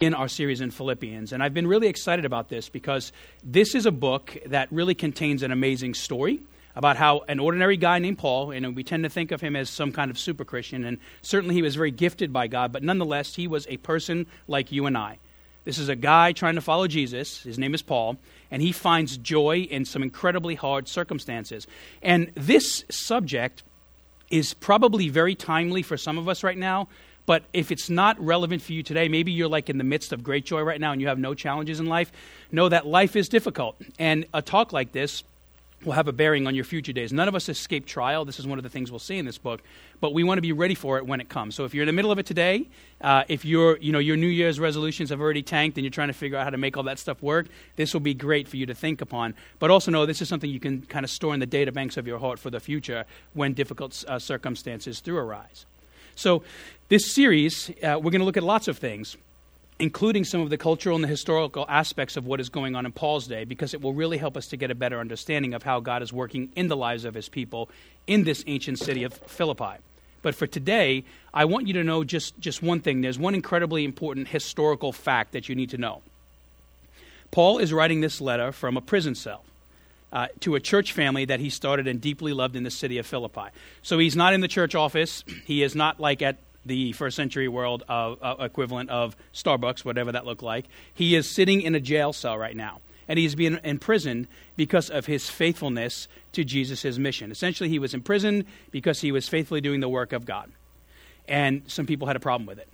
in our series in Philippians. And I've been really excited about this because this is a book that really contains an amazing story about how an ordinary guy named Paul, and we tend to think of him as some kind of super Christian, and certainly he was very gifted by God, but nonetheless, he was a person like you and I. This is a guy trying to follow Jesus. His name is Paul, and he finds joy in some incredibly hard circumstances. And this subject is probably very timely for some of us right now but if it's not relevant for you today, maybe you're like in the midst of great joy right now and you have no challenges in life, know that life is difficult. And a talk like this will have a bearing on your future days. None of us escape trial. This is one of the things we'll see in this book, but we want to be ready for it when it comes. So if you're in the middle of it today, uh, if your you know your New Year's resolutions have already tanked and you're trying to figure out how to make all that stuff work, this will be great for you to think upon. But also know this is something you can kind of store in the data banks of your heart for the future when difficult uh, circumstances do arise. So, this series, uh, we're going to look at lots of things, including some of the cultural and the historical aspects of what is going on in Paul's day, because it will really help us to get a better understanding of how God is working in the lives of his people in this ancient city of Philippi. But for today, I want you to know just, just one thing. There's one incredibly important historical fact that you need to know. Paul is writing this letter from a prison cell uh, to a church family that he started and deeply loved in the city of Philippi. So he's not in the church office. He is not like at the first century world uh, uh, equivalent of Starbucks, whatever that looked like. He is sitting in a jail cell right now. And he's being imprisoned because of his faithfulness to Jesus' mission. Essentially, he was imprisoned because he was faithfully doing the work of God. And some people had a problem with it.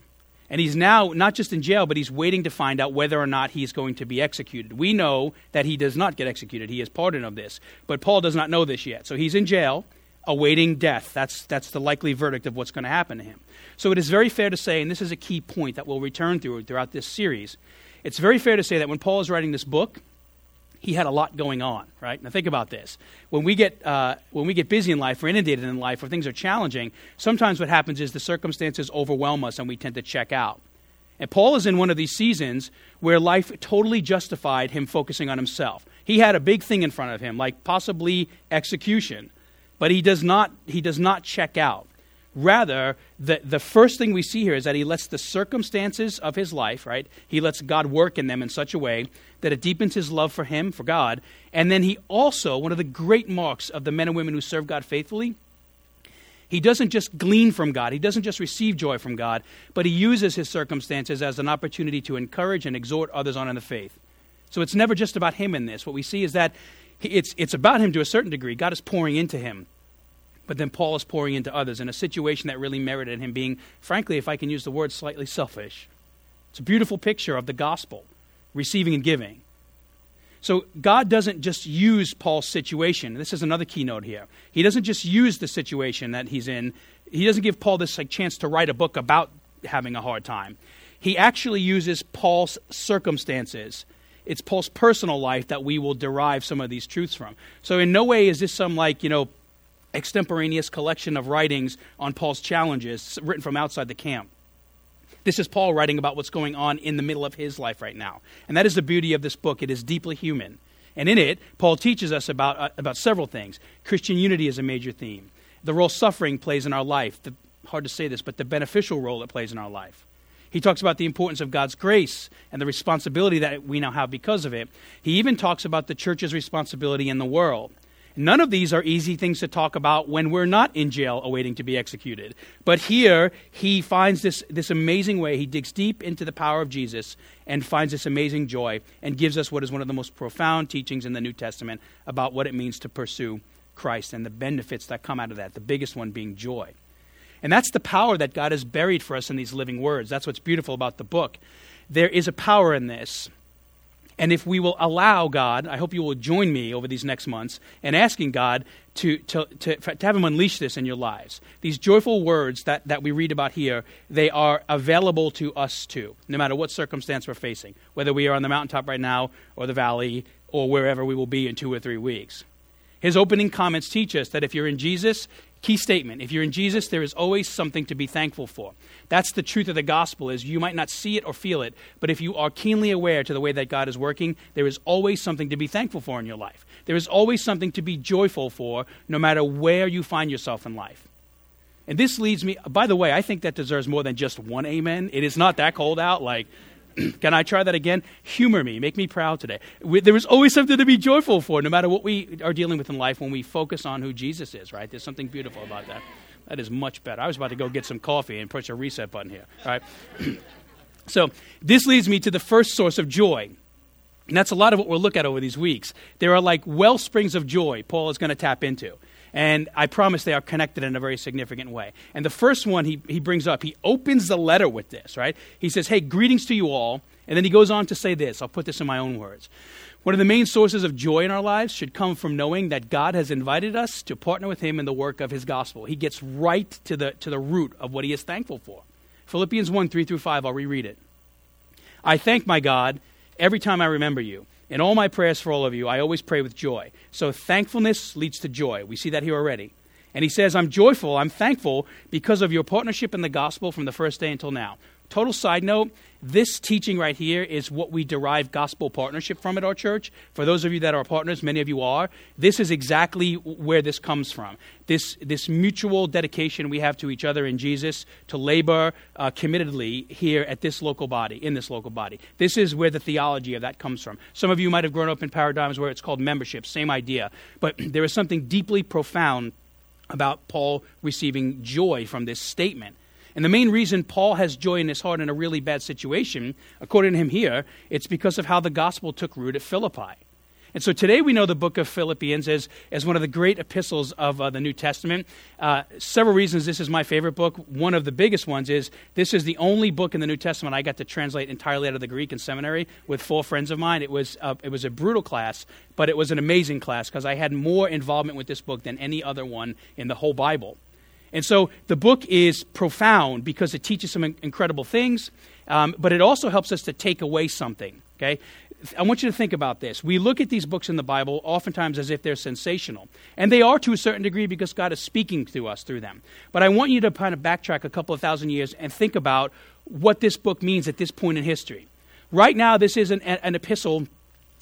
And he's now not just in jail, but he's waiting to find out whether or not he's going to be executed. We know that he does not get executed. He is pardoned of this. But Paul does not know this yet. So he's in jail, awaiting death. That's, that's the likely verdict of what's going to happen to him. So it is very fair to say, and this is a key point that we'll return through throughout this series, it's very fair to say that when Paul is writing this book, he had a lot going on, right? Now think about this. When we get uh, when we get busy in life, or inundated in life, or things are challenging, sometimes what happens is the circumstances overwhelm us, and we tend to check out. And Paul is in one of these seasons where life totally justified him focusing on himself. He had a big thing in front of him, like possibly execution, but he does not he does not check out. Rather, the, the first thing we see here is that he lets the circumstances of his life, right? He lets God work in them in such a way that it deepens his love for him, for God. And then he also, one of the great marks of the men and women who serve God faithfully, he doesn't just glean from God, he doesn't just receive joy from God, but he uses his circumstances as an opportunity to encourage and exhort others on in the faith. So it's never just about him in this. What we see is that it's, it's about him to a certain degree. God is pouring into him. But then Paul is pouring into others in a situation that really merited him being, frankly, if I can use the word, slightly selfish. It's a beautiful picture of the gospel, receiving and giving. So God doesn't just use Paul's situation. This is another keynote here. He doesn't just use the situation that he's in. He doesn't give Paul this like chance to write a book about having a hard time. He actually uses Paul's circumstances. It's Paul's personal life that we will derive some of these truths from. So in no way is this some like, you know, extemporaneous collection of writings on Paul's challenges written from outside the camp. This is Paul writing about what's going on in the middle of his life right now. And that is the beauty of this book. It is deeply human. And in it, Paul teaches us about, uh, about several things. Christian unity is a major theme. The role suffering plays in our life. The, hard to say this, but the beneficial role it plays in our life. He talks about the importance of God's grace and the responsibility that we now have because of it. He even talks about the church's responsibility in the world. None of these are easy things to talk about when we're not in jail awaiting to be executed. But here, he finds this, this amazing way. He digs deep into the power of Jesus and finds this amazing joy and gives us what is one of the most profound teachings in the New Testament about what it means to pursue Christ and the benefits that come out of that, the biggest one being joy. And that's the power that God has buried for us in these living words. That's what's beautiful about the book. There is a power in this. And if we will allow God, I hope you will join me over these next months in asking God to, to, to, to, have Him unleash this in your lives. These joyful words that, that we read about here, they are available to us too, no matter what circumstance we're facing, whether we are on the mountaintop right now or the valley or wherever we will be in two or three weeks. His opening comments teach us that if you're in Jesus, key statement, if you're in Jesus, there is always something to be thankful for. That's the truth of the gospel is you might not see it or feel it, but if you are keenly aware to the way that God is working, there is always something to be thankful for in your life. There is always something to be joyful for no matter where you find yourself in life. And this leads me by the way, I think that deserves more than just one amen. It is not that cold out like Can I try that again? Humor me. Make me proud today. We, there is always something to be joyful for, no matter what we are dealing with in life when we focus on who Jesus is, right? There's something beautiful about that. That is much better. I was about to go get some coffee and push a reset button here, all right? so, this leads me to the first source of joy. And that's a lot of what we'll look at over these weeks. There are like well springs of joy Paul is going to tap into. And I promise they are connected in a very significant way. And the first one he, he brings up, he opens the letter with this, right? He says, Hey, greetings to you all. And then he goes on to say this. I'll put this in my own words. One of the main sources of joy in our lives should come from knowing that God has invited us to partner with him in the work of his gospel. He gets right to the, to the root of what he is thankful for. Philippians 1 3 through 5, I'll reread it. I thank my God every time I remember you. In all my prayers for all of you, I always pray with joy. So thankfulness leads to joy. We see that here already. And he says, I'm joyful, I'm thankful because of your partnership in the gospel from the first day until now. Total side note this teaching right here is what we derive gospel partnership from at our church. For those of you that are partners, many of you are, this is exactly where this comes from. This, this mutual dedication we have to each other in Jesus to labor uh, committedly here at this local body, in this local body. This is where the theology of that comes from. Some of you might have grown up in paradigms where it's called membership, same idea. But there is something deeply profound about Paul receiving joy from this statement and the main reason Paul has joy in his heart in a really bad situation, according to him here, it's because of how the gospel took root at Philippi. And so today we know the book of Philippians as, as one of the great epistles of uh, the New Testament. Uh, several reasons this is my favorite book. One of the biggest ones is this is the only book in the New Testament I got to translate entirely out of the Greek in seminary with four friends of mine. It was, uh, it was a brutal class, but it was an amazing class because I had more involvement with this book than any other one in the whole Bible. And so the book is profound because it teaches some incredible things, um, but it also helps us to take away something. Okay? I want you to think about this. We look at these books in the Bible oftentimes as if they're sensational. And they are to a certain degree because God is speaking to us through them. But I want you to kind of backtrack a couple of thousand years and think about what this book means at this point in history. Right now, this is an, an epistle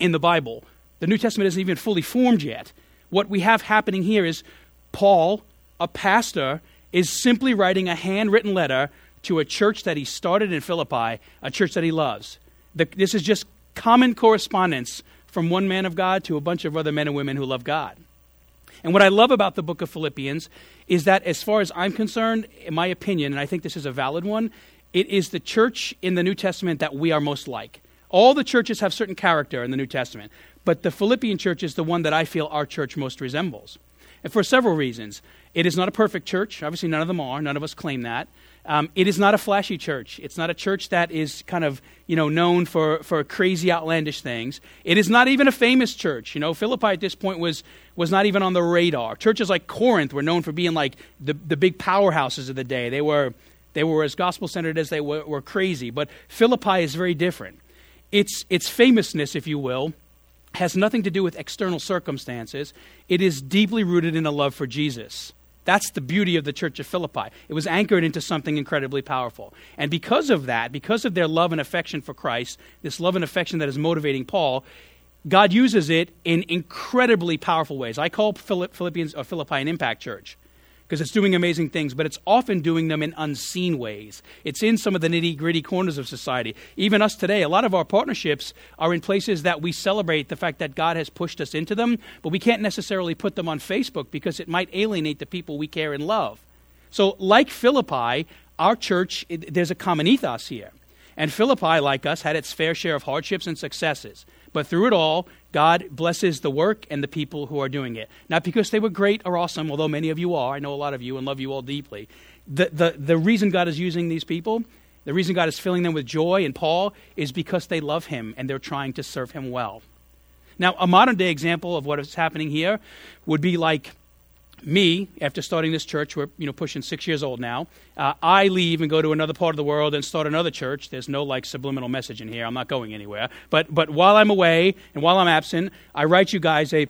in the Bible. The New Testament isn't even fully formed yet. What we have happening here is Paul a pastor is simply writing a handwritten letter to a church that he started in Philippi, a church that he loves. The, this is just common correspondence from one man of God to a bunch of other men and women who love God. And what I love about the book of Philippians is that, as far as I'm concerned, in my opinion, and I think this is a valid one, it is the church in the New Testament that we are most like. All the churches have certain character in the New Testament, but the Philippian church is the one that I feel our church most resembles. And for several reasons. It is not a perfect church. Obviously, none of them are. None of us claim that. Um, it is not a flashy church. It's not a church that is kind of, you know, known for, for crazy, outlandish things. It is not even a famous church. You know, Philippi at this point was, was not even on the radar. Churches like Corinth were known for being like the, the big powerhouses of the day. They were, they were as gospel centered as they were, were crazy. But Philippi is very different. Its, its famousness, if you will, has nothing to do with external circumstances. It is deeply rooted in a love for Jesus. That's the beauty of the church of Philippi. It was anchored into something incredibly powerful. And because of that, because of their love and affection for Christ, this love and affection that is motivating Paul, God uses it in incredibly powerful ways. I call Philippians or Philippi an impact church because it's doing amazing things, but it's often doing them in unseen ways. It's in some of the nitty gritty corners of society. Even us today, a lot of our partnerships are in places that we celebrate the fact that God has pushed us into them, but we can't necessarily put them on Facebook because it might alienate the people we care and love. So, like Philippi, our church, it, there's a common ethos here. And Philippi, like us, had its fair share of hardships and successes. But through it all, God blesses the work and the people who are doing it. Not because they were great or awesome, although many of you are. I know a lot of you and love you all deeply. The, the, the reason God is using these people, the reason God is filling them with joy and Paul, is because they love Him and they're trying to serve Him well. Now, a modern day example of what is happening here would be like me, after starting this church, we're you know pushing six years old now. Uh, I leave and go to another part of the world and start another church. There's no like subliminal message in here. I'm not going anywhere. But but while I'm away and while I'm absent, I write you guys a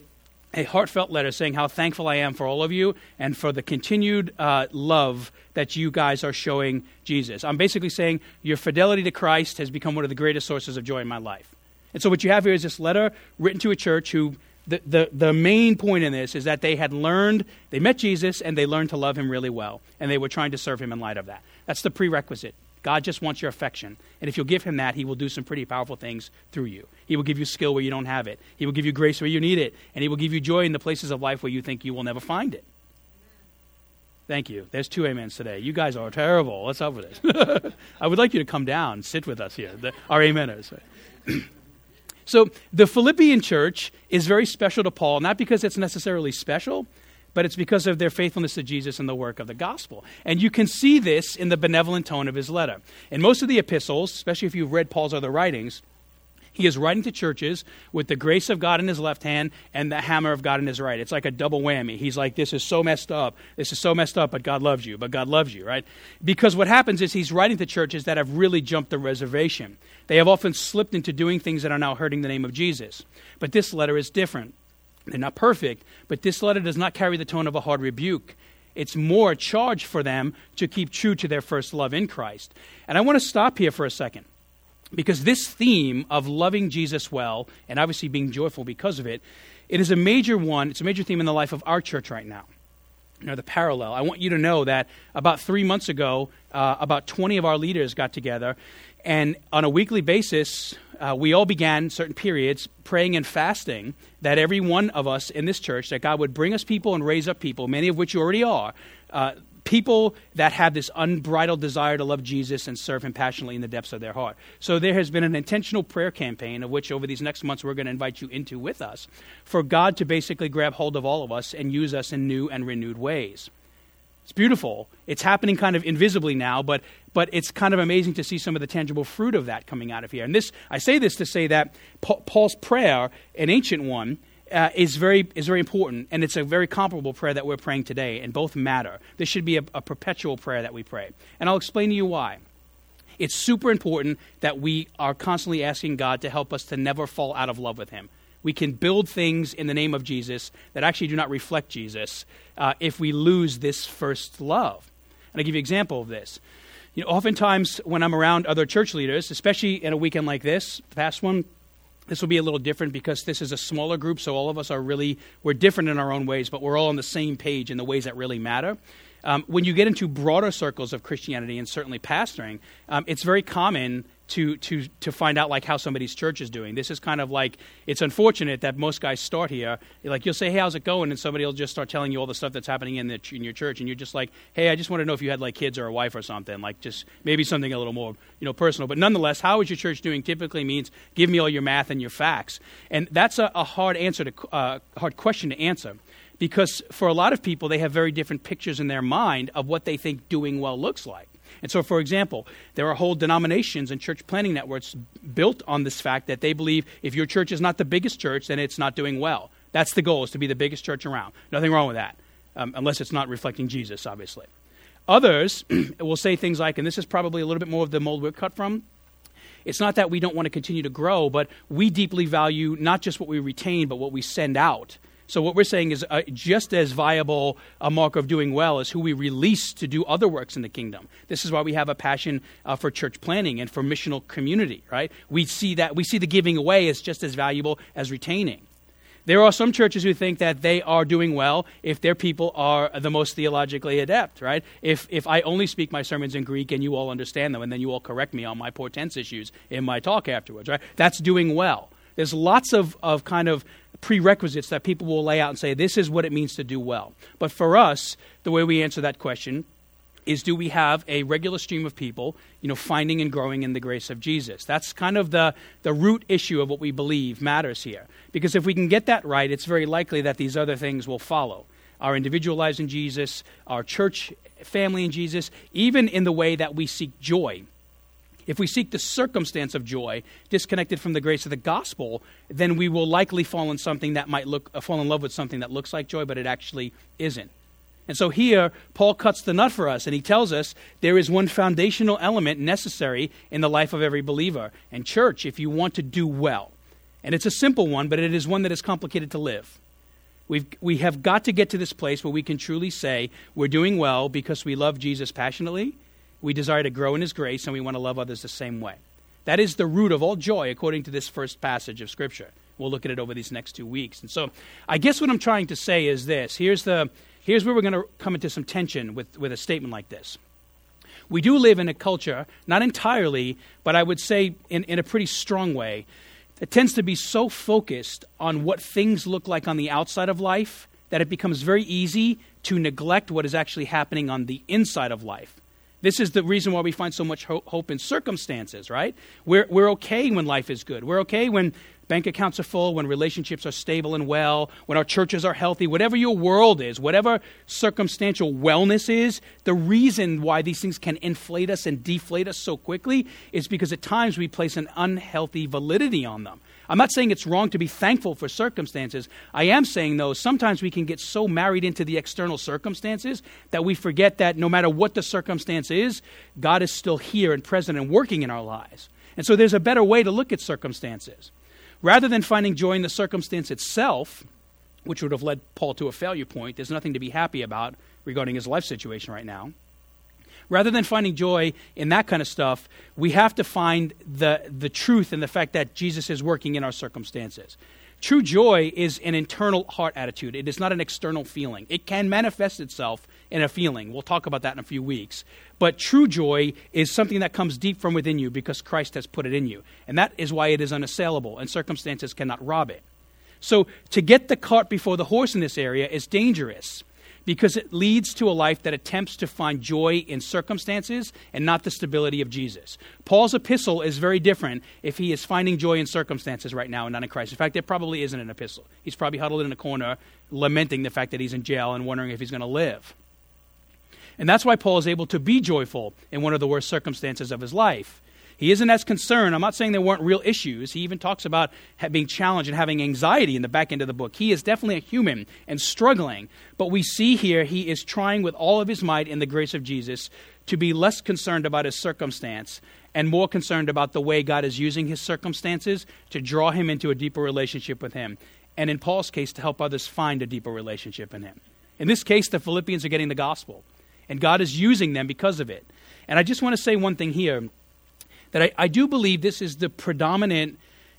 a heartfelt letter saying how thankful I am for all of you and for the continued uh, love that you guys are showing Jesus. I'm basically saying your fidelity to Christ has become one of the greatest sources of joy in my life. And so what you have here is this letter written to a church who the, the, the main point in this is that they had learned, they met Jesus and they learned to love him really well. And they were trying to serve him in light of that. That's the prerequisite. God just wants your affection. And if you'll give him that, he will do some pretty powerful things through you. He will give you skill where you don't have it, he will give you grace where you need it, and he will give you joy in the places of life where you think you will never find it. Thank you. There's two amens today. You guys are terrible. What's up with this? I would like you to come down, sit with us here, the, our ameners. so the Philippian church is very special to Paul, not because it's necessarily special, but it's because of their faithfulness to Jesus and the work of the gospel. And you can see this in the benevolent tone of his letter. In most of the epistles, especially if you've read Paul's other writings, he is writing to churches with the grace of God in his left hand and the hammer of God in his right. It's like a double whammy. He's like, This is so messed up. This is so messed up, but God loves you. But God loves you, right? Because what happens is he's writing to churches that have really jumped the reservation. They have often slipped into doing things that are now hurting the name of Jesus. But this letter is different. They're not perfect, but this letter does not carry the tone of a hard rebuke. It's more a charge for them to keep true to their first love in Christ. And I want to stop here for a second because this theme of loving Jesus well and obviously being joyful because of it, it is a major one. It's a major theme in the life of our church right now. You know, the parallel. I want you to know that about three months ago, uh, about 20 of our leaders got together, and on a weekly basis, uh, we all began certain periods praying and fasting that every one of us in this church, that God would bring us people and raise up people, many of which you already are, uh, people that have this unbridled desire to love Jesus and serve Him passionately in the depths of their heart. So there has been an intentional prayer campaign, of which over these next months we're going to invite you into with us, for God to basically grab hold of all of us and use us in new and renewed ways. It's beautiful. It's happening kind of invisibly now, but, but it's kind of amazing to see some of the tangible fruit of that coming out of here. And this, I say this to say that Paul's prayer, an ancient one, uh, is, very, is very important, and it's a very comparable prayer that we're praying today, and both matter. This should be a, a perpetual prayer that we pray. And I'll explain to you why. It's super important that we are constantly asking God to help us to never fall out of love with Him. We can build things in the name of Jesus that actually do not reflect Jesus uh, if we lose this first love. And I'll give you an example of this. You know, oftentimes when I'm around other church leaders, especially in a weekend like this, the past one, this will be a little different because this is a smaller group, so all of us are really, we're different in our own ways, but we're all on the same page in the ways that really matter. Um, when you get into broader circles of Christianity and certainly pastoring, um, it's very common to, to, to find out like how somebody's church is doing. This is kind of like it's unfortunate that most guys start here. Like you'll say, "Hey, how's it going?" and somebody will just start telling you all the stuff that's happening in the in your church, and you're just like, "Hey, I just want to know if you had like kids or a wife or something." Like just maybe something a little more you know personal. But nonetheless, how is your church doing? Typically means give me all your math and your facts, and that's a, a hard answer to uh, hard question to answer because for a lot of people they have very different pictures in their mind of what they think doing well looks like. And so, for example, there are whole denominations and church planting networks built on this fact that they believe if your church is not the biggest church, then it's not doing well. That's the goal, is to be the biggest church around. Nothing wrong with that, um, unless it's not reflecting Jesus, obviously. Others will say things like, and this is probably a little bit more of the mold we're cut from, it's not that we don't want to continue to grow, but we deeply value not just what we retain, but what we send out. So, what we're saying is uh, just as viable a mark of doing well as who we release to do other works in the kingdom. This is why we have a passion uh, for church planting and for missional community, right? We see that we see the giving away as just as valuable as retaining. There are some churches who think that they are doing well if their people are the most theologically adept, right? If, if I only speak my sermons in Greek and you all understand them and then you all correct me on my poor tense issues in my talk afterwards, right? That's doing well. There's lots of, of kind of prerequisites that people will lay out and say, this is what it means to do well. But for us, the way we answer that question is do we have a regular stream of people, you know, finding and growing in the grace of Jesus? That's kind of the, the root issue of what we believe matters here. Because if we can get that right, it's very likely that these other things will follow. Our individual lives in Jesus, our church family in Jesus, even in the way that we seek joy if we seek the circumstance of joy disconnected from the grace of the gospel, then we will likely fall in something that might look uh, fall in love with something that looks like joy, but it actually isn't. And so here, Paul cuts the nut for us, and he tells us there is one foundational element necessary in the life of every believer. And, church, if you want to do well, and it's a simple one, but it is one that is complicated to live. We've, we have got to get to this place where we can truly say we're doing well because we love Jesus passionately we desire to grow in His grace, and we want to love others the same way. That is the root of all joy, according to this first passage of Scripture. We'll look at it over these next two weeks. And so, I guess what I'm trying to say is this here's, the, here's where we're going to come into some tension with, with a statement like this. We do live in a culture, not entirely, but I would say in, in a pretty strong way, that tends to be so focused on what things look like on the outside of life that it becomes very easy to neglect what is actually happening on the inside of life. This is the reason why we find so much hope in circumstances, right? We're, we're okay when life is good. We're okay when bank accounts are full, when relationships are stable and well, when our churches are healthy, whatever your world is, whatever circumstantial wellness is, the reason why these things can inflate us and deflate us so quickly is because at times we place an unhealthy validity on them. I'm not saying it's wrong to be thankful for circumstances. I am saying, though, sometimes we can get so married into the external circumstances that we forget that no matter what the circumstance is, God is still here and present and working in our lives. And so there's a better way to look at circumstances. Rather than finding joy in the circumstance itself, which would have led Paul to a failure point, there's nothing to be happy about regarding his life situation right now rather than finding joy in that kind of stuff, we have to find the, the truth in the fact that Jesus is working in our circumstances. True joy is an internal heart attitude. It is not an external feeling. It can manifest itself in a feeling. We'll talk about that in a few weeks. But true joy is something that comes deep from within you because Christ has put it in you. And that is why it is unassailable, and circumstances cannot rob it. So to get the cart before the horse in this area is dangerous because it leads to a life that attempts to find joy in circumstances and not the stability of Jesus. Paul's epistle is very different if he is finding joy in circumstances right now and not in Christ. In fact, there probably isn't an epistle. He's probably huddled in a corner, lamenting the fact that he's in jail and wondering if he's going to live. And that's why Paul is able to be joyful in one of the worst circumstances of his life. He isn't as concerned. I'm not saying there weren't real issues. He even talks about being challenged and having anxiety in the back end of the book. He is definitely a human and struggling. But we see here he is trying with all of his might in the grace of Jesus to be less concerned about his circumstance and more concerned about the way God is using his circumstances to draw him into a deeper relationship with him. And in Paul's case, to help others find a deeper relationship in him. In this case, the Philippians are getting the gospel, and God is using them because of it. And I just want to say one thing here that I, I do believe this is the predominant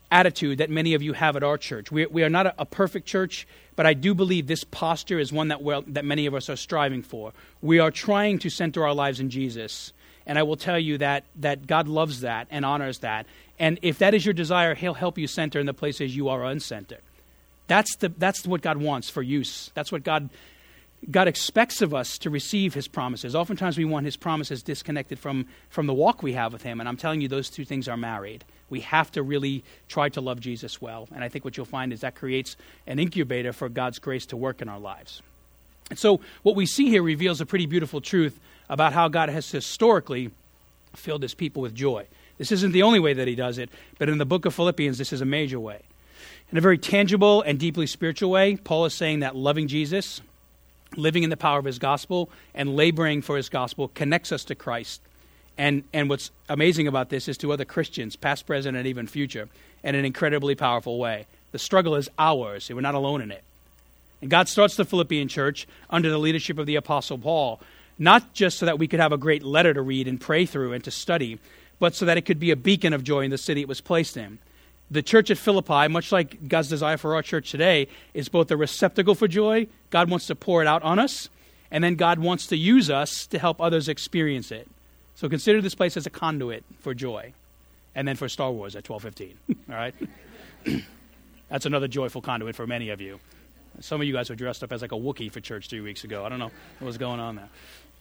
attitude that many of you have at our church. We, we are not a, a, perfect church, but I do believe this posture is one that, that many of us are striving for. We are trying to center our lives in Jesus. And I will tell you that, that God loves that and honors that. And if that is your desire, He'll help you center in the places you are uncentered. That's, the, that's what God wants for use. That's what God God expects of us to receive his promises. Oftentimes we want his promises disconnected from, from the walk we have with him. And I'm telling you, those two things are married. We have to really try to love Jesus well. And I think what you'll find is that creates an incubator for God's grace to work in our lives. And so what we see here reveals a pretty beautiful truth about how God has historically filled his people with joy. This isn't the only way that he does it, but in the book of Philippians, this is a major way. In a very tangible and deeply spiritual way, Paul is saying that loving Jesus, living in the power of his gospel and laboring for his gospel connects us to Christ. And, and what's amazing about this is to other Christians, past, present, and even future, in an incredibly powerful way. The struggle is ours, and we're not alone in it. And God starts the Philippian church under the leadership of the Apostle Paul, not just so that we could have a great letter to read and pray through and to study, but so that it could be a beacon of joy in the city it was placed in the church at Philippi, much like God's desire for our church today, is both a receptacle for joy. God wants to pour it out on us, and then God wants to use us to help others experience it. So consider this place as a conduit for joy, and then for Star Wars at twelve fifteen. All right, that's another joyful conduit for many of you. Some of you guys were dressed up as like a Wookiee for church three weeks ago. I don't know what was going on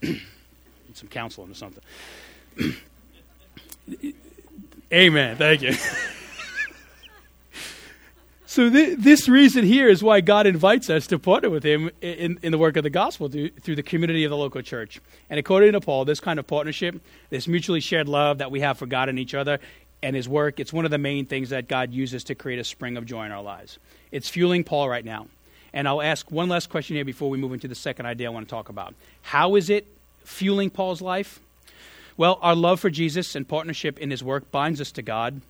there. Some counseling or something. Amen. Thank you. So th- this reason here is why God invites us to partner with Him in, in the work of the gospel through, through the community of the local church. And according to Paul, this kind of partnership, this mutually shared love that we have for God and each other and His work, it's one of the main things that God uses to create a spring of joy in our lives. It's fueling Paul right now. And I'll ask one last question here before we move into the second idea I want to talk about. How is it fueling Paul's life? Well, our love for Jesus and partnership in His work binds us to God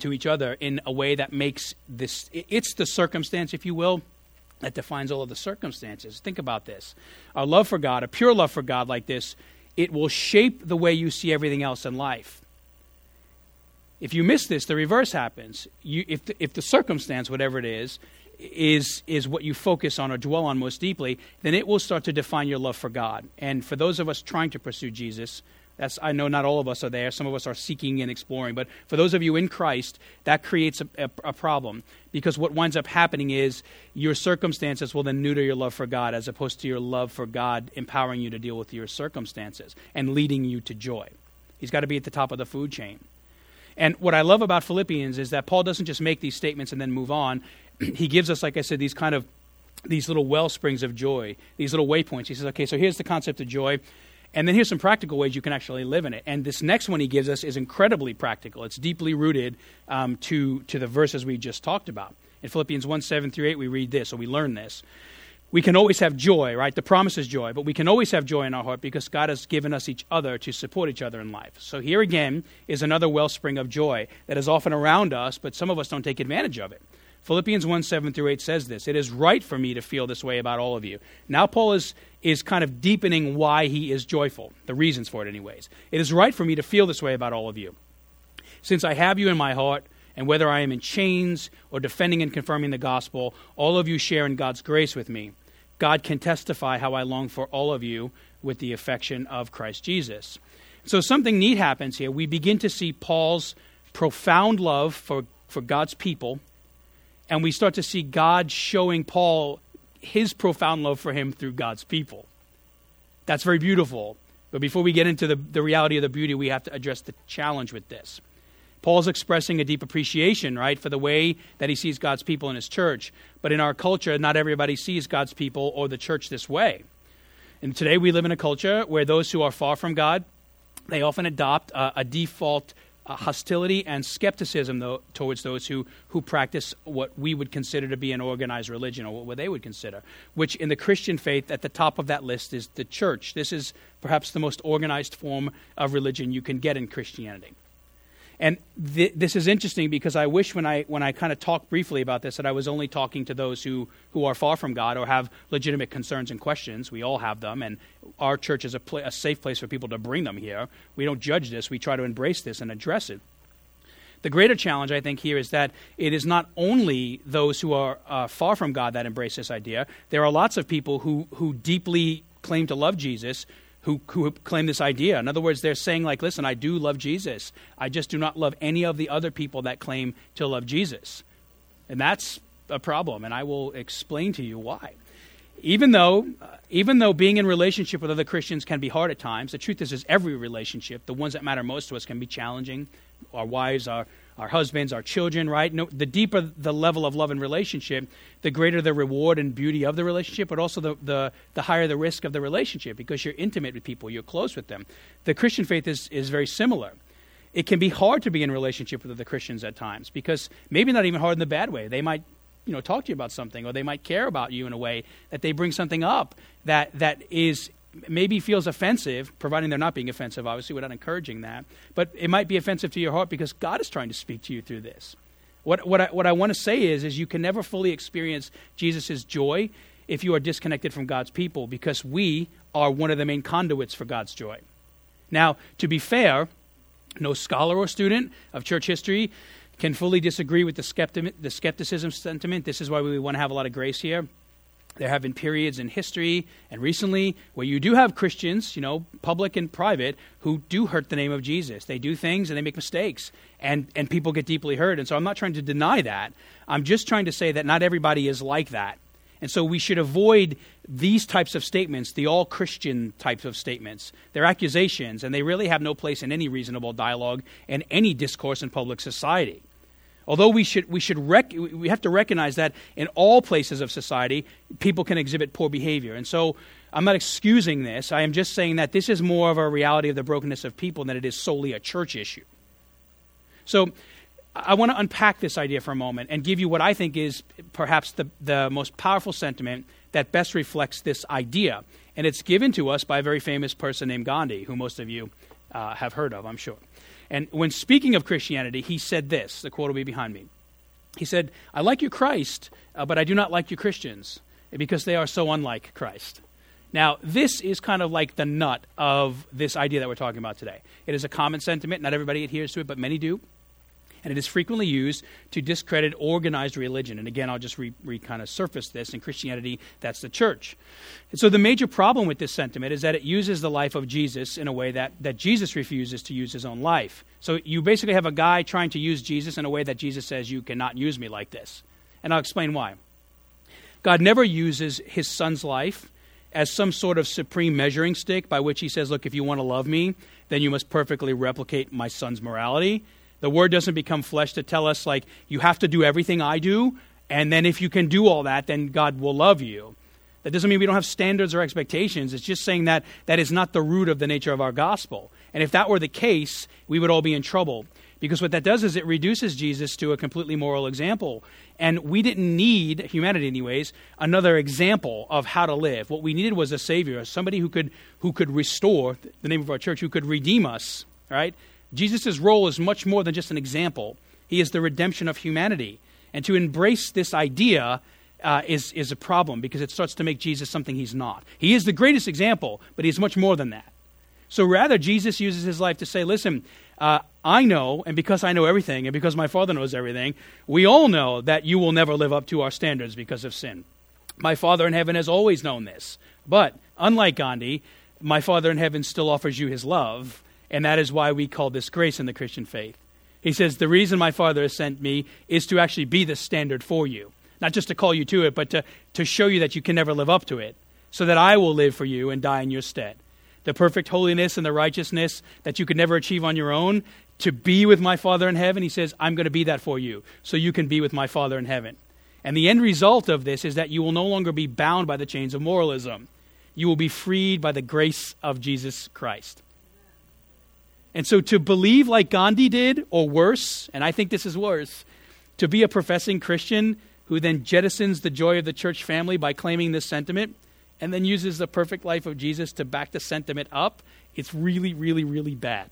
to each other in a way that makes this it's the circumstance if you will that defines all of the circumstances. Think about this. Our love for god a pure love for god like this it will shape the way you see everything else in life. If you miss this the reverse happens. You, if, the, if the circumstance whatever it is is is what you focus on or dwell on most deeply then it will start to define your love for god. And for those of us trying to pursue jesus That's, I know not all of us are there. Some of us are seeking and exploring. But for those of you in Christ, that creates a, a, a problem because what winds up happening is your circumstances will then neuter your love for God as opposed to your love for God empowering you to deal with your circumstances and leading you to joy. He's got to be at the top of the food chain. And what I love about Philippians is that Paul doesn't just make these statements and then move on. he gives us, like I said, these kind of these little well springs of joy, these little waypoints. He says, okay, so here's the concept of joy. And then here's some practical ways you can actually live in it. And this next one he gives us is incredibly practical. It's deeply rooted um, to, to the verses we just talked about. In Philippians 1 7 through 8, we read this, or we learn this. We can always have joy, right? The promise is joy, but we can always have joy in our heart because God has given us each other to support each other in life. So here again is another wellspring of joy that is often around us, but some of us don't take advantage of it. Philippians 1 7 through 8 says this It is right for me to feel this way about all of you. Now, Paul is, is kind of deepening why he is joyful, the reasons for it, anyways. It is right for me to feel this way about all of you. Since I have you in my heart, and whether I am in chains or defending and confirming the gospel, all of you share in God's grace with me. God can testify how I long for all of you with the affection of Christ Jesus. So something neat happens here. We begin to see Paul's profound love for, for God's people and we start to see God showing Paul his profound love for him through God's people. That's very beautiful. But before we get into the, the reality of the beauty, we have to address the challenge with this. Paul's expressing a deep appreciation, right, for the way that he sees God's people in his church. But in our culture, not everybody sees God's people or the church this way. And today we live in a culture where those who are far from God, they often adopt a, a default uh, hostility and skepticism though, towards those who, who practice what we would consider to be an organized religion, or what they would consider, which in the Christian faith, at the top of that list is the church. This is perhaps the most organized form of religion you can get in Christianity. And th- this is interesting because I wish when I, when I kind of talk briefly about this that I was only talking to those who, who are far from God or have legitimate concerns and questions. We all have them, and our church is a, pl- a safe place for people to bring them here. We don't judge this, we try to embrace this and address it. The greater challenge, I think, here is that it is not only those who are uh, far from God that embrace this idea. There are lots of people who, who deeply claim to love Jesus who, who claim this idea. In other words, they're saying, like, listen, I do love Jesus. I just do not love any of the other people that claim to love Jesus. And that's a problem, and I will explain to you why. Even though, uh, even though being in relationship with other Christians can be hard at times, the truth is, is every relationship, the ones that matter most to us, can be challenging. Our wives, our our husbands, our children, right? No, the deeper the level of love and relationship, the greater the reward and beauty of the relationship, but also the, the, the higher the risk of the relationship because you're intimate with people, you're close with them. The Christian faith is, is very similar. It can be hard to be in relationship with other Christians at times because maybe not even hard in the bad way. They might you know talk to you about something or they might care about you in a way that they bring something up that that is maybe feels offensive, providing they're not being offensive, obviously, we're not encouraging that. But it might be offensive to your heart because God is trying to speak to you through this. What, what I, what I want to say is, is you can never fully experience Jesus' joy if you are disconnected from God's people because we are one of the main conduits for God's joy. Now, to be fair, no scholar or student of church history can fully disagree with the, skepti- the skepticism sentiment. This is why we want to have a lot of grace here. There have been periods in history and recently where you do have Christians, you know, public and private, who do hurt the name of Jesus. They do things and they make mistakes, and, and people get deeply hurt. And so I'm not trying to deny that. I'm just trying to say that not everybody is like that. And so we should avoid these types of statements, the all Christian types of statements. They're accusations, and they really have no place in any reasonable dialogue and any discourse in public society. Although we should, we, should rec- we have to recognize that in all places of society, people can exhibit poor behavior. And so I'm not excusing this. I am just saying that this is more of a reality of the brokenness of people than it is solely a church issue. So I want to unpack this idea for a moment and give you what I think is perhaps the, the most powerful sentiment that best reflects this idea. And it's given to us by a very famous person named Gandhi, who most of you uh, have heard of, I'm sure. And when speaking of Christianity, he said this the quote will be behind me. He said, I like you, Christ, uh, but I do not like you, Christians because they are so unlike Christ. Now, this is kind of like the nut of this idea that we're talking about today. It is a common sentiment. Not everybody adheres to it, but many do. And it is frequently used to discredit organized religion. And again, I'll just re, re kind of surface this. In Christianity, that's the church. And so the major problem with this sentiment is that it uses the life of Jesus in a way that, that Jesus refuses to use his own life. So you basically have a guy trying to use Jesus in a way that Jesus says, You cannot use me like this. And I'll explain why. God never uses his son's life as some sort of supreme measuring stick by which he says, Look, if you want to love me, then you must perfectly replicate my son's morality. The word doesn't become flesh to tell us, like, you have to do everything I do, and then if you can do all that, then God will love you. That doesn't mean we don't have standards or expectations. It's just saying that that is not the root of the nature of our gospel. And if that were the case, we would all be in trouble. Because what that does is it reduces Jesus to a completely moral example. And we didn't need, humanity anyways, another example of how to live. What we needed was a Savior, somebody who could, who could restore, the name of our church, who could redeem us, right? Jesus' role is much more than just an example. He is the redemption of humanity. And to embrace this idea uh, is, is a problem because it starts to make Jesus something he's not. He is the greatest example, but he's much more than that. So rather, Jesus uses his life to say, listen, uh, I know, and because I know everything, and because my Father knows everything, we all know that you will never live up to our standards because of sin. My Father in heaven has always known this. But, unlike Gandhi, my Father in heaven still offers you his love, and that is why we call this grace in the Christian faith. He says, The reason my Father has sent me is to actually be the standard for you. Not just to call you to it, but to, to show you that you can never live up to it, so that I will live for you and die in your stead. The perfect holiness and the righteousness that you could never achieve on your own, to be with my Father in heaven, he says, I'm going to be that for you, so you can be with my Father in heaven. And the end result of this is that you will no longer be bound by the chains of moralism. You will be freed by the grace of Jesus Christ. And so to believe like Gandhi did, or worse, and I think this is worse, to be a professing Christian who then jettisons the joy of the church family by claiming this sentiment and then uses the perfect life of Jesus to back the sentiment up, it's really, really, really bad.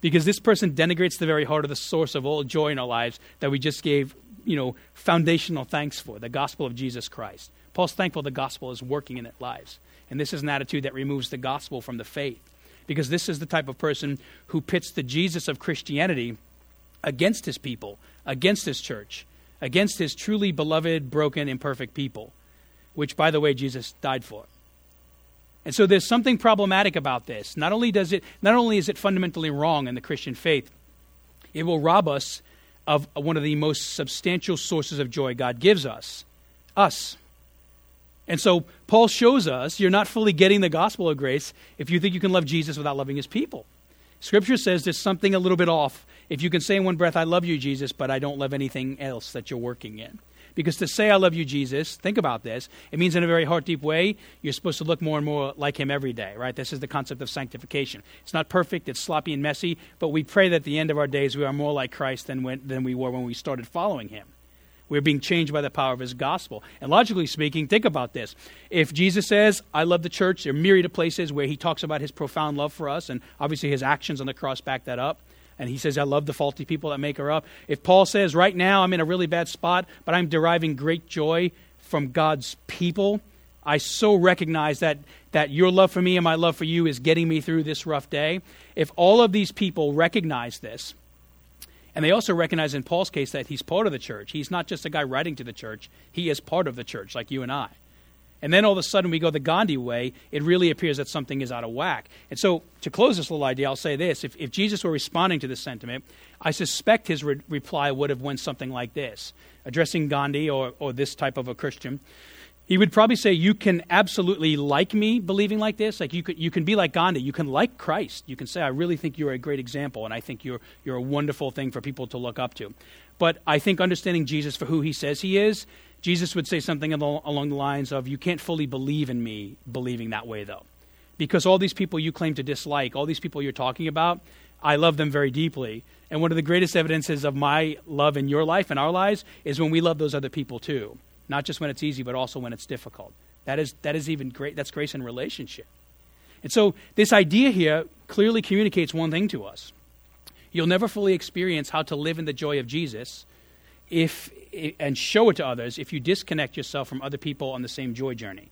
Because this person denigrates the very heart of the source of all joy in our lives that we just gave, you know, foundational thanks for, the gospel of Jesus Christ. Paul's thankful the gospel is working in their lives. And this is an attitude that removes the gospel from the faith because this is the type of person who pits the Jesus of Christianity against his people, against his church, against his truly beloved, broken, imperfect people, which, by the way, Jesus died for. And so there's something problematic about this. Not only does it not only is it fundamentally wrong in the Christian faith, it will rob us of one of the most substantial sources of joy God gives us, us. And so Paul shows us you're not fully getting the gospel of grace if you think you can love Jesus without loving his people. Scripture says there's something a little bit off if you can say in one breath, I love you, Jesus, but I don't love anything else that you're working in. Because to say, I love you, Jesus, think about this. It means in a very heart deep way, you're supposed to look more and more like him every day, right? This is the concept of sanctification. It's not perfect, it's sloppy and messy, but we pray that at the end of our days we are more like Christ than, when, than we were when we started following him. We're being changed by the power of his gospel. And logically speaking, think about this. If Jesus says, I love the church, there are myriad of places where he talks about his profound love for us, and obviously his actions on the cross back that up. And he says, I love the faulty people that make her up. If Paul says, right now I'm in a really bad spot, but I'm deriving great joy from God's people, I so recognize that, that your love for me and my love for you is getting me through this rough day. If all of these people recognize this, and they also recognize in Paul's case that he's part of the church. He's not just a guy writing to the church, he is part of the church, like you and I. And then all of a sudden we go the Gandhi way, it really appears that something is out of whack. And so, to close this little idea, I'll say this. If, if Jesus were responding to this sentiment, I suspect his re- reply would have went something like this addressing Gandhi or, or this type of a Christian he would probably say you can absolutely like me believing like this. Like you, could, you can be like gandhi. You can like christ. You can say i really think you're a great example and i think you're, you're a wonderful thing for people to look up to. But i think understanding jesus for who he says he is jesus would say something along the lines of you can't fully believe in me believing that way though. Because all these people you claim to dislike all these people you're talking about i love them very deeply. And one of the greatest evidences of my love in your life and our lives is when we love those other people too not just when it's easy, but also when it's difficult. That is, that is even great. That's grace in relationship. And so this idea here clearly communicates one thing to us. You'll never fully experience how to live in the joy of Jesus if and show it to others if you disconnect yourself from other people on the same joy journey.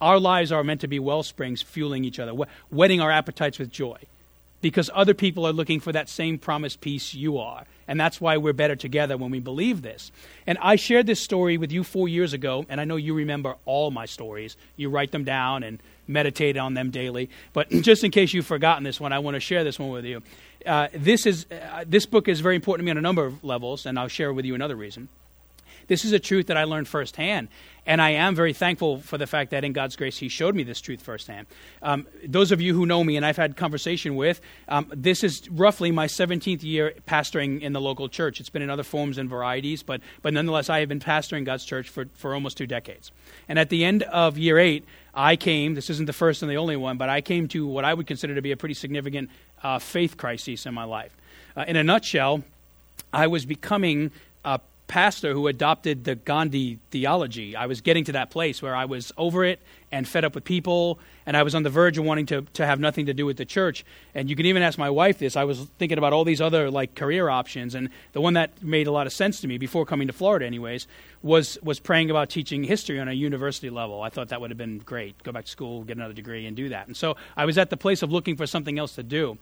Our lives are meant to be well springs fueling each other, whetting our appetites with joy. Because other people are looking for that same promised peace you are. And that's why we're better together when we believe this. And I shared this story with you four years ago, and I know you remember all my stories. You write them down and meditate on them daily. But just in case you've forgotten this one, I want to share this one with you. Uh, this, is, uh, this book is very important to me on a number of levels, and I'll share with you another reason. This is a truth that I learned firsthand. And I am very thankful for the fact that in God's grace, He showed me this truth firsthand. Um, those of you who know me and I've had conversation with, um, this is roughly my 17th year pastoring in the local church. It's been in other forms and varieties, but, but nonetheless, I have been pastoring God's church for, for almost two decades. And at the end of year eight, I came, this isn't the first and the only one, but I came to what I would consider to be a pretty significant uh, faith crisis in my life. Uh, in a nutshell, I was becoming pastor who adopted the Gandhi theology. I was getting to that place where I was over it and fed up with people, and I was on the verge of wanting to, to have nothing to do with the church. And you can even ask my wife this. I was thinking about all these other like career options, and the one that made a lot of sense to me before coming to Florida, anyways, was was praying about teaching history on a university level. I thought that would have been great. Go back to school, get another degree, and do that. And so I was at the place of looking for something else to do.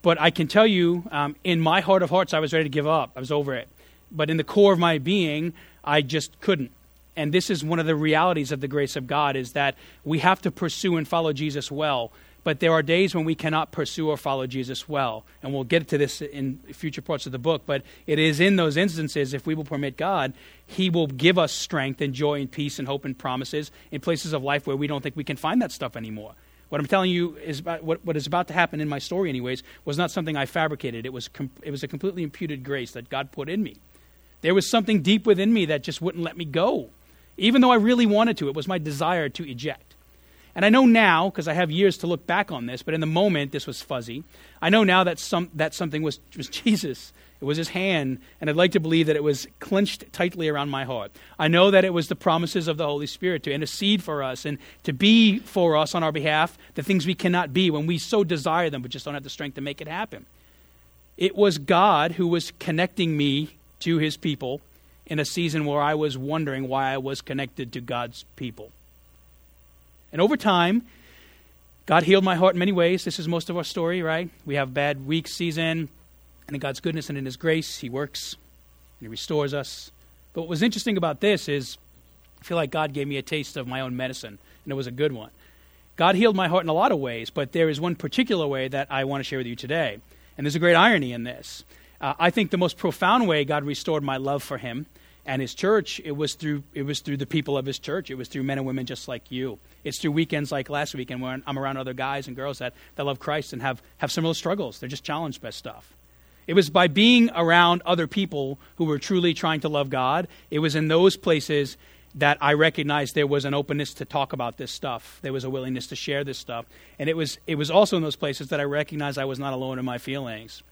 But I can tell you, um, in my heart of hearts, I was ready to give up. I was over it but in the core of my being, I just couldn't. And this is one of the realities of the grace of God is that we have to pursue and follow Jesus well, but there are days when we cannot pursue or follow Jesus well. And we'll get to this in future parts of the book, but it is in those instances, if we will permit God, He will give us strength and joy and peace and hope and promises in places of life where we don't think we can find that stuff anymore. What I'm telling you is about what, what is about to happen in my story, anyways, was not something I fabricated. It was, com- it was a completely imputed grace that God put in me. There was something deep within me that just wouldn't let me go. Even though I really wanted to, it was my desire to eject. And I know now, because I have years to look back on this, but in the moment this was fuzzy. I know now that, some, that something was, was Jesus. It was his hand, and I'd like to believe that it was clenched tightly around my heart. I know that it was the promises of the Holy Spirit to intercede for us and to be for us on our behalf the things we cannot be when we so desire them but just don't have the strength to make it happen. It was God who was connecting me to his people in a season where I was wondering why I was connected to God's people. And over time, God healed my heart in many ways. This is most of our story, right? We have bad week season, and in God's goodness and in His grace, He works and He restores us. But what was interesting about this is I feel like God gave me a taste of my own medicine, and it was a good one. God healed my heart in a lot of ways, but there is one particular way that I want to share with you today. And there's a great irony in this. Uh, I think the most profound way God restored my love for Him and His church, it was through it was through the people of His church. It was through men and women just like you. It's through weekends like last weekend when I'm around other guys and girls that, that love Christ and have, have similar struggles. They're just challenged by stuff. It was by being around other people who were truly trying to love God. It was in those places that I recognized there was an openness to talk about this stuff. There was a willingness to share this stuff. And it was, it was also in those places that I recognized I was not alone in my feelings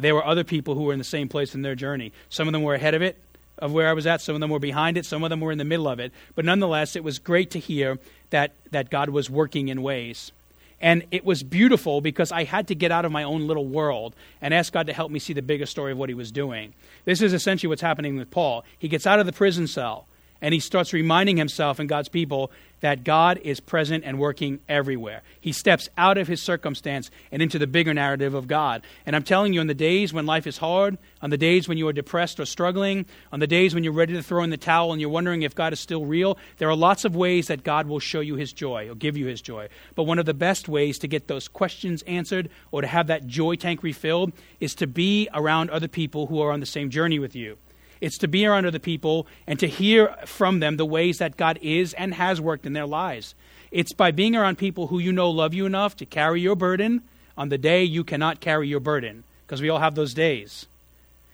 there were other people who were in the same place in their journey. Some of them were ahead of it, of where I was at. Some of them were behind it. Some of them were in the middle of it. But nonetheless, it was great to hear that, that God was working in ways. And it was beautiful because I had to get out of my own little world and ask God to help me see the bigger story of what he was doing. This is essentially what's happening with Paul. He gets out of the prison cell and he starts reminding himself and God's people that God is present and working everywhere. He steps out of his circumstance and into the bigger narrative of God. And I'm telling you, on the days when life is hard, on the days when you are depressed or struggling, on the days when you're ready to throw in the towel and you're wondering if God is still real, there are lots of ways that God will show you his joy or give you his joy. But one of the best ways to get those questions answered or to have that joy tank refilled is to be around other people who are on the same journey with you. It's to be around other people and to hear from them the ways that God is and has worked in their lives. It's by being around people who you know love you enough to carry your burden on the day you cannot carry your burden, because we all have those days.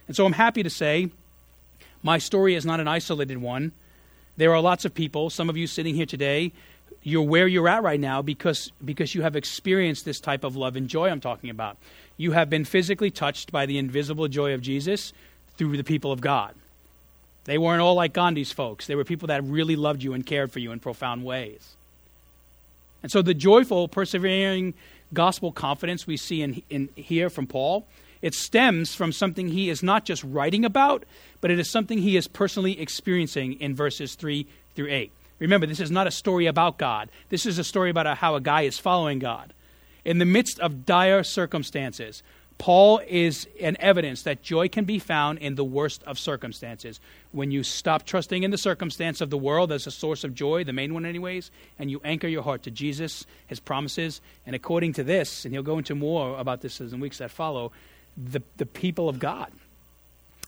And so I'm happy to say my story is not an isolated one. There are lots of people, some of you sitting here today, you're where you're at right now because, because you have experienced this type of love and joy I'm talking about. You have been physically touched by the invisible joy of Jesus through the people of God. They weren't all like Gandhi's folks. They were people that really loved you and cared for you in profound ways. And so the joyful, persevering gospel confidence we see in, in here from Paul, it stems from something he is not just writing about, but it is something he is personally experiencing in verses 3 through 8. Remember, this is not a story about God. This is a story about how a guy is following God. In the midst of dire circumstances, Paul is an evidence that joy can be found in the worst of circumstances. When you stop trusting in the circumstance of the world as a source of joy, the main one, anyways, and you anchor your heart to Jesus, his promises, and according to this, and he'll go into more about this in the weeks that follow, the, the people of God.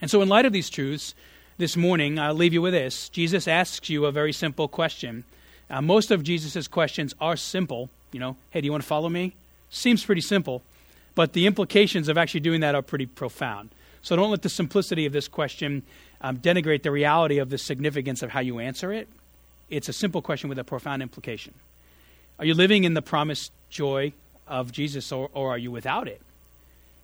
And so, in light of these truths, this morning, I'll leave you with this. Jesus asks you a very simple question. Uh, most of Jesus' questions are simple. You know, hey, do you want to follow me? Seems pretty simple. But the implications of actually doing that are pretty profound. So don't let the simplicity of this question um, denigrate the reality of the significance of how you answer it. It's a simple question with a profound implication. Are you living in the promised joy of Jesus or, or are you without it?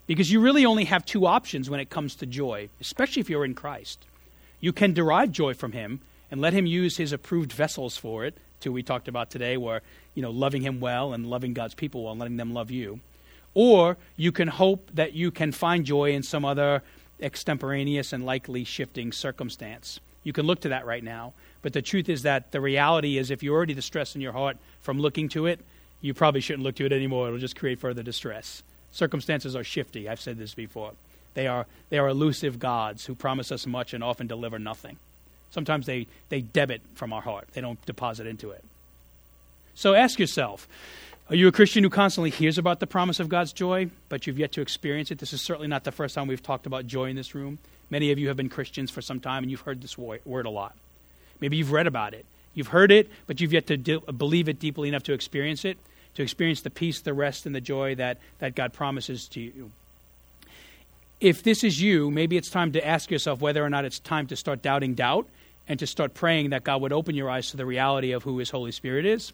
Because you really only have two options when it comes to joy, especially if you're in Christ. You can derive joy from Him and let Him use His approved vessels for it, to we talked about today, where, you know, loving Him well and loving God's people well and letting them love you. Or you can hope that you can find joy in some other extemporaneous and likely shifting circumstance. You can look to that right now. But the truth is that the reality is if you're already distressed in your heart from looking to it, you probably shouldn't look to it anymore. It'll just create further distress. Circumstances are shifty. I've said this before. They are, they are elusive gods who promise us much and often deliver nothing. Sometimes they, they debit from our heart, they don't deposit into it. So ask yourself are you a Christian who constantly hears about the promise of God's joy, but you've yet to experience it? This is certainly not the first time we've talked about joy in this room. Many of you have been Christians for some time and you've heard this word a lot. Maybe you've read about it. You've heard it, but you've yet to de- believe it deeply enough to experience it, to experience the peace, the rest, and the joy that, that God promises to you. If this is you, maybe it's time to ask yourself whether or not it's time to start doubting doubt and to start praying that God would open your eyes to the reality of who His Holy Spirit is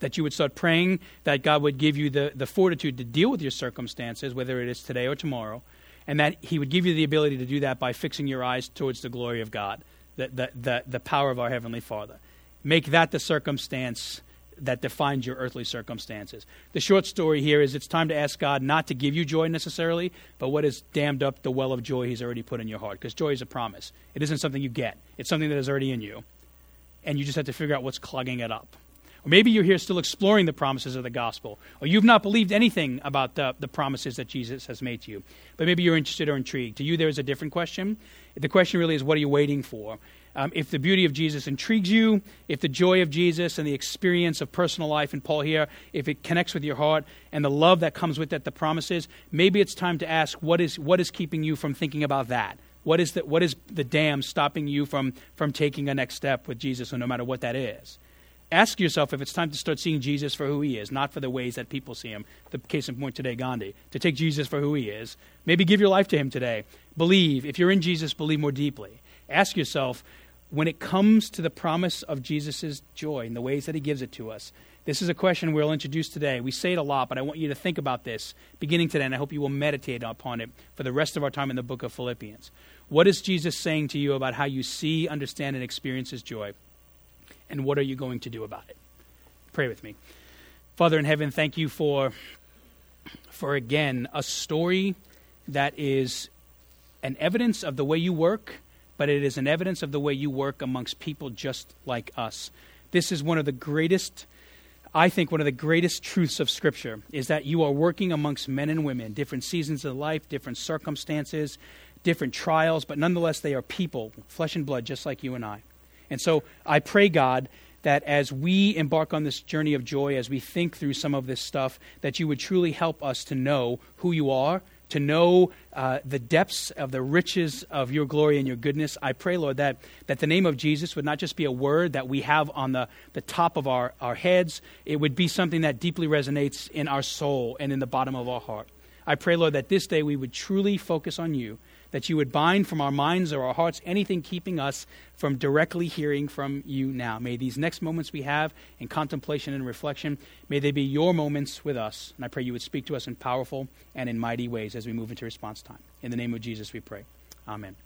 that you would start praying that God would give you the, the fortitude to deal with your circumstances, whether it is today or tomorrow, and that He would give you the ability to do that by fixing your eyes towards the glory of God, the, the, the, the power of our Heavenly Father. Make that the circumstance that defines your earthly circumstances. The short story here is it's time to ask God not to give you joy necessarily, but what has dammed up the well of joy He's already put in your heart. Because joy is a promise, it isn't something you get, it's something that is already in you. And you just have to figure out what's clogging it up. Or maybe you're here still exploring the promises of the gospel, or you've not believed anything about the, the promises that Jesus has made to you. But maybe you're interested or intrigued. To you, there is a different question. The question really is, what are you waiting for? Um, if the beauty of Jesus intrigues you, if the joy of Jesus and the experience of personal life in Paul here, if it connects with your heart and the love that comes with that, the promises, maybe it's time to ask what is, what is keeping you from thinking about that? What is the, what is the dam stopping you from, from taking a next step with Jesus, no matter what that is? Ask yourself if it's time to start seeing Jesus for who he is, not for the ways that people see him. The case in point today, Gandhi. To take Jesus for who he is. Maybe give your life to him today. Believe. If you're in Jesus, believe more deeply. Ask yourself, when it comes to the promise of Jesus' joy and the ways that he gives it to us, this is a question we'll introduce today. We say it a lot, but I want you to think about this beginning today, and I hope you will meditate upon it for the rest of our time in the book of Philippians. What is Jesus saying to you about how you see, understand, and experience his joy? And what are you going to do about it? Pray with me. Father in heaven, thank you for for again a story that is an evidence of the way you work, but it is an evidence of the way you work amongst people just like us. This is one of the greatest I think one of the greatest truths of Scripture is that you are working amongst men and women, different seasons of life, different circumstances, different trials, but nonetheless, they are people, flesh and blood, just like you and I. And so I pray, God, that as we embark on this journey of joy, as we think through some of this stuff, that you would truly help us to know who you are, to know uh, the depths of the riches of your glory and your goodness. I pray, Lord, that, that the name of Jesus would not just be a word that we have on the, the top of our, our heads, it would be something that deeply resonates in our soul and in the bottom of our heart. I pray, Lord, that this day we would truly focus on you that you would bind from our minds or our hearts anything keeping us from directly hearing from you now. May these next moments we have in contemplation and reflection, may they be your moments with us. And I pray you would speak to us in powerful and in mighty ways as we move into response time. In the name of Jesus we pray. Amen.